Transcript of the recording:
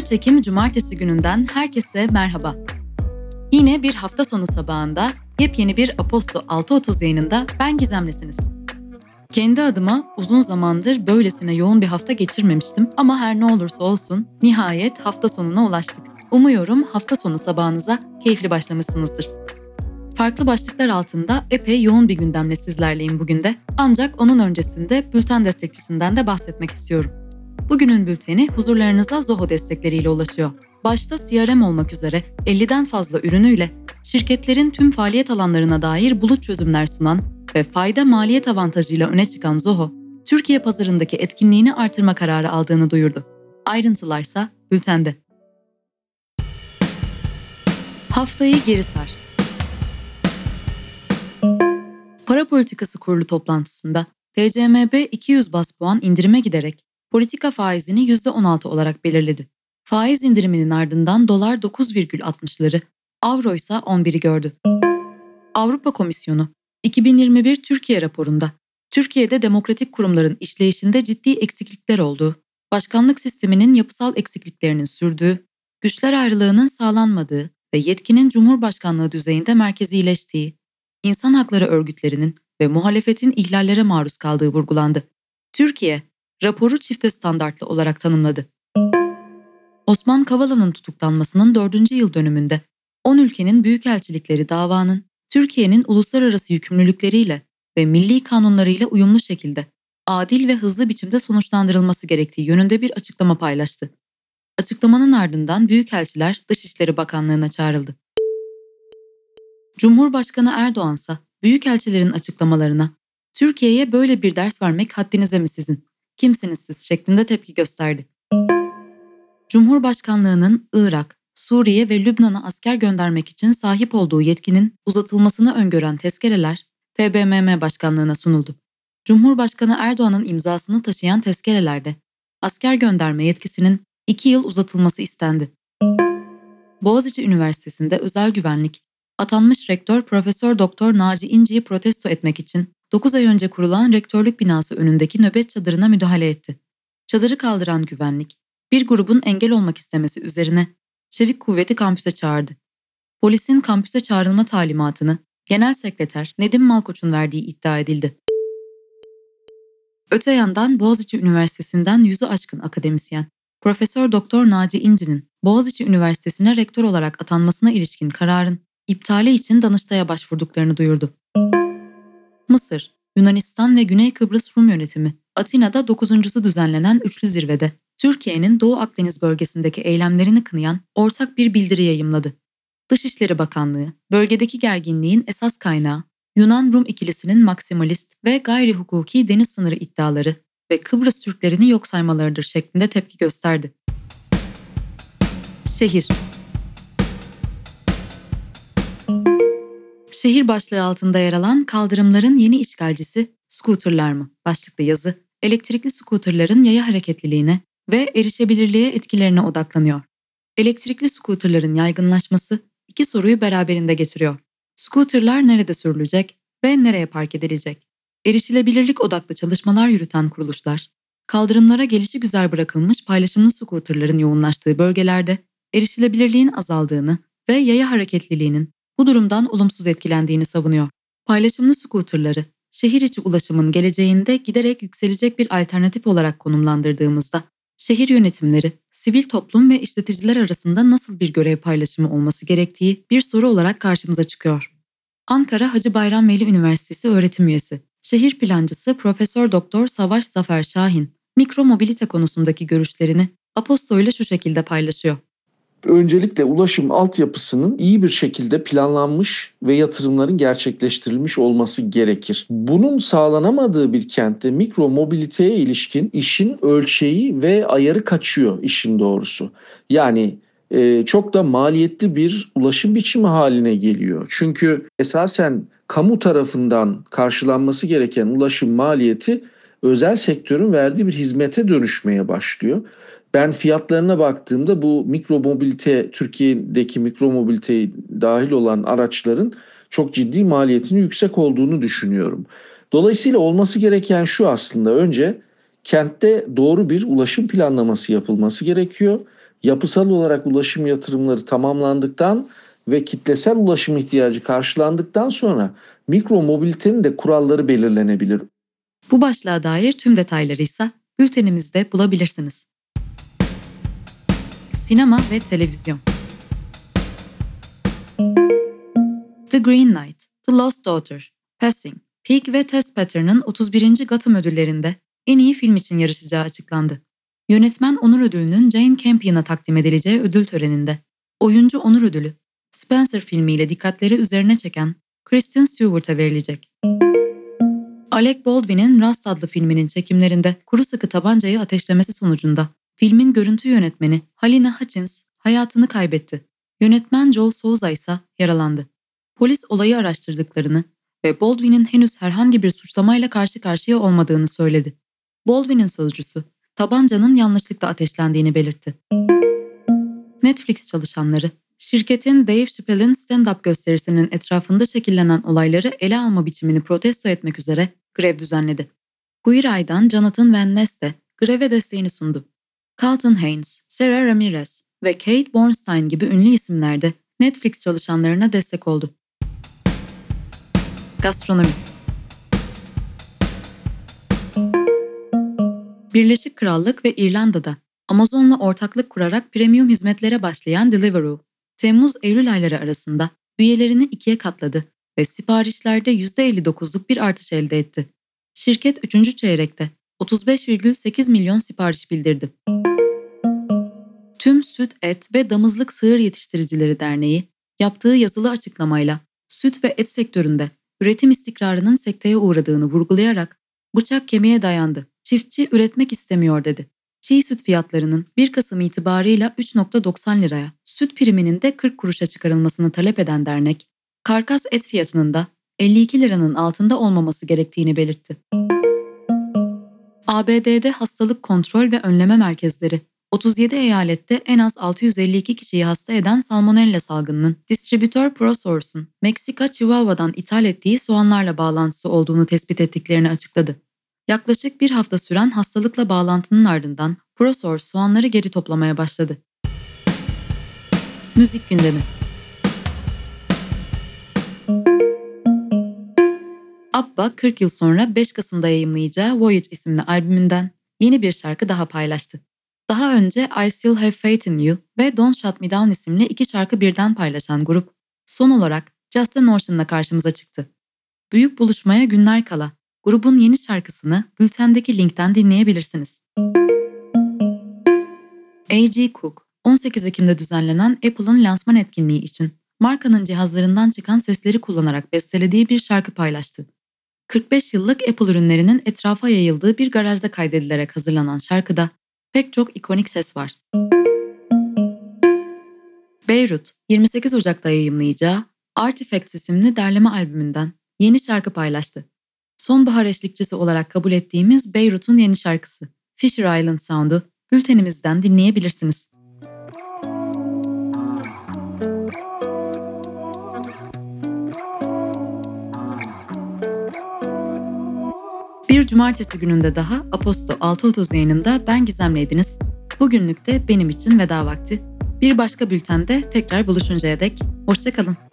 23 Ekim Cumartesi gününden herkese merhaba. Yine bir hafta sonu sabahında yepyeni bir Aposto 6.30 yayınında ben Gizemlisiniz. Kendi adıma uzun zamandır böylesine yoğun bir hafta geçirmemiştim ama her ne olursa olsun nihayet hafta sonuna ulaştık. Umuyorum hafta sonu sabahınıza keyifli başlamışsınızdır. Farklı başlıklar altında epey yoğun bir gündemle sizlerleyim bugün de. Ancak onun öncesinde bülten destekçisinden de bahsetmek istiyorum. Bugünün bülteni huzurlarınıza Zoho destekleriyle ulaşıyor. Başta CRM olmak üzere 50'den fazla ürünüyle şirketlerin tüm faaliyet alanlarına dair bulut çözümler sunan ve fayda maliyet avantajıyla öne çıkan Zoho, Türkiye pazarındaki etkinliğini artırma kararı aldığını duyurdu. Ayrıntılarsa bültende. Haftayı geri sar. Para Politikası Kurulu toplantısında TCMB 200 bas puan indirime giderek politika faizini %16 olarak belirledi. Faiz indiriminin ardından dolar 9,60'ları, avro ise 11'i gördü. Avrupa Komisyonu 2021 Türkiye raporunda Türkiye'de demokratik kurumların işleyişinde ciddi eksiklikler olduğu, başkanlık sisteminin yapısal eksikliklerinin sürdüğü, güçler ayrılığının sağlanmadığı ve yetkinin Cumhurbaşkanlığı düzeyinde merkezileştiği, insan hakları örgütlerinin ve muhalefetin ihlallere maruz kaldığı vurgulandı. Türkiye, raporu çifte standartlı olarak tanımladı. Osman Kavala'nın tutuklanmasının dördüncü yıl dönümünde 10 ülkenin büyükelçilikleri davanın Türkiye'nin uluslararası yükümlülükleriyle ve milli kanunlarıyla uyumlu şekilde adil ve hızlı biçimde sonuçlandırılması gerektiği yönünde bir açıklama paylaştı. Açıklamanın ardından büyükelçiler Dışişleri Bakanlığı'na çağrıldı. Cumhurbaşkanı Erdoğan ise büyükelçilerin açıklamalarına Türkiye'ye böyle bir ders vermek haddinize mi sizin? Kimsiniz siz şeklinde tepki gösterdi. Cumhurbaşkanlığının Irak, Suriye ve Lübnan'a asker göndermek için sahip olduğu yetkinin uzatılmasını öngören tezkereler TBMM Başkanlığına sunuldu. Cumhurbaşkanı Erdoğan'ın imzasını taşıyan tezkerelerde asker gönderme yetkisinin 2 yıl uzatılması istendi. Boğaziçi Üniversitesi'nde özel güvenlik, atanmış rektör Profesör Doktor Naci İnci'yi protesto etmek için 9 ay önce kurulan rektörlük binası önündeki nöbet çadırına müdahale etti. Çadırı kaldıran güvenlik, bir grubun engel olmak istemesi üzerine çevik kuvveti kampüse çağırdı. Polisin kampüse çağrılma talimatını Genel Sekreter Nedim Malkoç'un verdiği iddia edildi. Öte yandan Boğaziçi Üniversitesi'nden yüzü aşkın akademisyen Profesör Doktor Naci İnci'nin Boğaziçi Üniversitesi'ne rektör olarak atanmasına ilişkin kararın iptali için Danıştay'a başvurduklarını duyurdu. Mısır, Yunanistan ve Güney Kıbrıs Rum yönetimi Atina'da dokuzuncusu düzenlenen üçlü zirvede Türkiye'nin Doğu Akdeniz bölgesindeki eylemlerini kınayan ortak bir bildiri yayımladı. Dışişleri Bakanlığı, bölgedeki gerginliğin esas kaynağı Yunan-Rum ikilisinin maksimalist ve gayri hukuki deniz sınırı iddiaları ve Kıbrıs Türklerini yok saymalarıdır şeklinde tepki gösterdi. Şehir Şehir başlığı altında yer alan kaldırımların yeni işgalcisi scooterlar mı? Başlıklı yazı, elektrikli scooterların yaya hareketliliğine ve erişebilirliğe etkilerine odaklanıyor. Elektrikli scooterların yaygınlaşması iki soruyu beraberinde getiriyor. Scooterlar nerede sürülecek ve nereye park edilecek? Erişilebilirlik odaklı çalışmalar yürüten kuruluşlar, kaldırımlara gelişi güzel bırakılmış paylaşımlı scooterların yoğunlaştığı bölgelerde erişilebilirliğin azaldığını ve yaya hareketliliğinin bu durumdan olumsuz etkilendiğini savunuyor. Paylaşımlı scooterları şehir içi ulaşımın geleceğinde giderek yükselecek bir alternatif olarak konumlandırdığımızda şehir yönetimleri, sivil toplum ve işleticiler arasında nasıl bir görev paylaşımı olması gerektiği bir soru olarak karşımıza çıkıyor. Ankara Hacı Bayram Veli Üniversitesi öğretim üyesi, şehir plancısı Profesör Doktor Savaş Zafer Şahin, mikromobilite konusundaki görüşlerini Aposto ile şu şekilde paylaşıyor öncelikle ulaşım altyapısının iyi bir şekilde planlanmış ve yatırımların gerçekleştirilmiş olması gerekir. Bunun sağlanamadığı bir kentte mikro mobiliteye ilişkin işin ölçeği ve ayarı kaçıyor işin doğrusu. Yani e, çok da maliyetli bir ulaşım biçimi haline geliyor. Çünkü esasen kamu tarafından karşılanması gereken ulaşım maliyeti özel sektörün verdiği bir hizmete dönüşmeye başlıyor ben fiyatlarına baktığımda bu mikro mobilite Türkiye'deki mikro mobilite dahil olan araçların çok ciddi maliyetinin yüksek olduğunu düşünüyorum. Dolayısıyla olması gereken şu aslında önce kentte doğru bir ulaşım planlaması yapılması gerekiyor Yapısal olarak ulaşım yatırımları tamamlandıktan ve kitlesel ulaşım ihtiyacı karşılandıktan sonra mikro mobilitenin de kuralları belirlenebilir. Bu başlığa dair tüm detayları ise bültenimizde bulabilirsiniz. Sinema ve televizyon The Green Knight, The Lost Daughter, Passing, Peak ve Test Pattern'ın 31. Gotham ödüllerinde en iyi film için yarışacağı açıklandı. Yönetmen onur ödülünün Jane Campion'a takdim edileceği ödül töreninde oyuncu onur ödülü Spencer filmiyle dikkatleri üzerine çeken Kristen Stewart'a verilecek. Alec Baldwin'in Rust adlı filminin çekimlerinde kuru sıkı tabancayı ateşlemesi sonucunda filmin görüntü yönetmeni Halina Hutchins hayatını kaybetti. Yönetmen Joel Souza ise yaralandı. Polis olayı araştırdıklarını ve Baldwin'in henüz herhangi bir suçlamayla karşı karşıya olmadığını söyledi. Baldwin'in sözcüsü tabancanın yanlışlıkla ateşlendiğini belirtti. Netflix çalışanları şirketin Dave Chappelle'in stand-up gösterisinin etrafında şekillenen olayları ele alma biçimini protesto etmek üzere grev düzenledi. Queer Eye'dan Jonathan Van Ness de greve desteğini sundu. Carlton Haynes, Sarah Ramirez ve Kate Bornstein gibi ünlü isimler de Netflix çalışanlarına destek oldu. Gastronomi Birleşik Krallık ve İrlanda'da Amazon'la ortaklık kurarak premium hizmetlere başlayan Deliveroo, Temmuz-Eylül ayları arasında üyelerini ikiye katladı ve siparişlerde %59'luk bir artış elde etti. Şirket 3. çeyrekte 35,8 milyon sipariş bildirdi. Tüm Süt, Et ve Damızlık Sığır Yetiştiricileri Derneği yaptığı yazılı açıklamayla süt ve et sektöründe üretim istikrarının sekteye uğradığını vurgulayarak bıçak kemiğe dayandı. Çiftçi üretmek istemiyor dedi. Çiğ süt fiyatlarının 1 Kasım itibarıyla 3.90 liraya, süt priminin de 40 kuruşa çıkarılmasını talep eden dernek, karkas et fiyatının da 52 liranın altında olmaması gerektiğini belirtti. ABD'de hastalık kontrol ve önleme merkezleri 37 eyalette en az 652 kişiyi hasta eden salmonella salgınının distribütör ProSource'un Meksika Chihuahua'dan ithal ettiği soğanlarla bağlantısı olduğunu tespit ettiklerini açıkladı. Yaklaşık bir hafta süren hastalıkla bağlantının ardından ProSource soğanları geri toplamaya başladı. Müzik gündemi Abba 40 yıl sonra 5 Kasım'da yayımlayacağı Voyage isimli albümünden yeni bir şarkı daha paylaştı. Daha önce I Still Have Faith in You ve Don't Shut Me Down isimli iki şarkı birden paylaşan grup, son olarak Just a Notion'la karşımıza çıktı. Büyük buluşmaya günler kala grubun yeni şarkısını bültendeki linkten dinleyebilirsiniz. A.G. Cook, 18 Ekim'de düzenlenen Apple'ın lansman etkinliği için markanın cihazlarından çıkan sesleri kullanarak bestelediği bir şarkı paylaştı. 45 yıllık Apple ürünlerinin etrafa yayıldığı bir garajda kaydedilerek hazırlanan şarkıda pek çok ikonik ses var. Beyrut, 28 Ocak'ta yayımlayacağı Artifacts isimli derleme albümünden yeni şarkı paylaştı. Sonbahar eşlikçisi olarak kabul ettiğimiz Beyrut'un yeni şarkısı Fisher Island Sound'u bültenimizden dinleyebilirsiniz. Bir cumartesi gününde daha Aposto 6.30 yayınında ben Gizem'leydiniz. Bugünlük de benim için veda vakti. Bir başka bültende tekrar buluşuncaya dek hoşçakalın.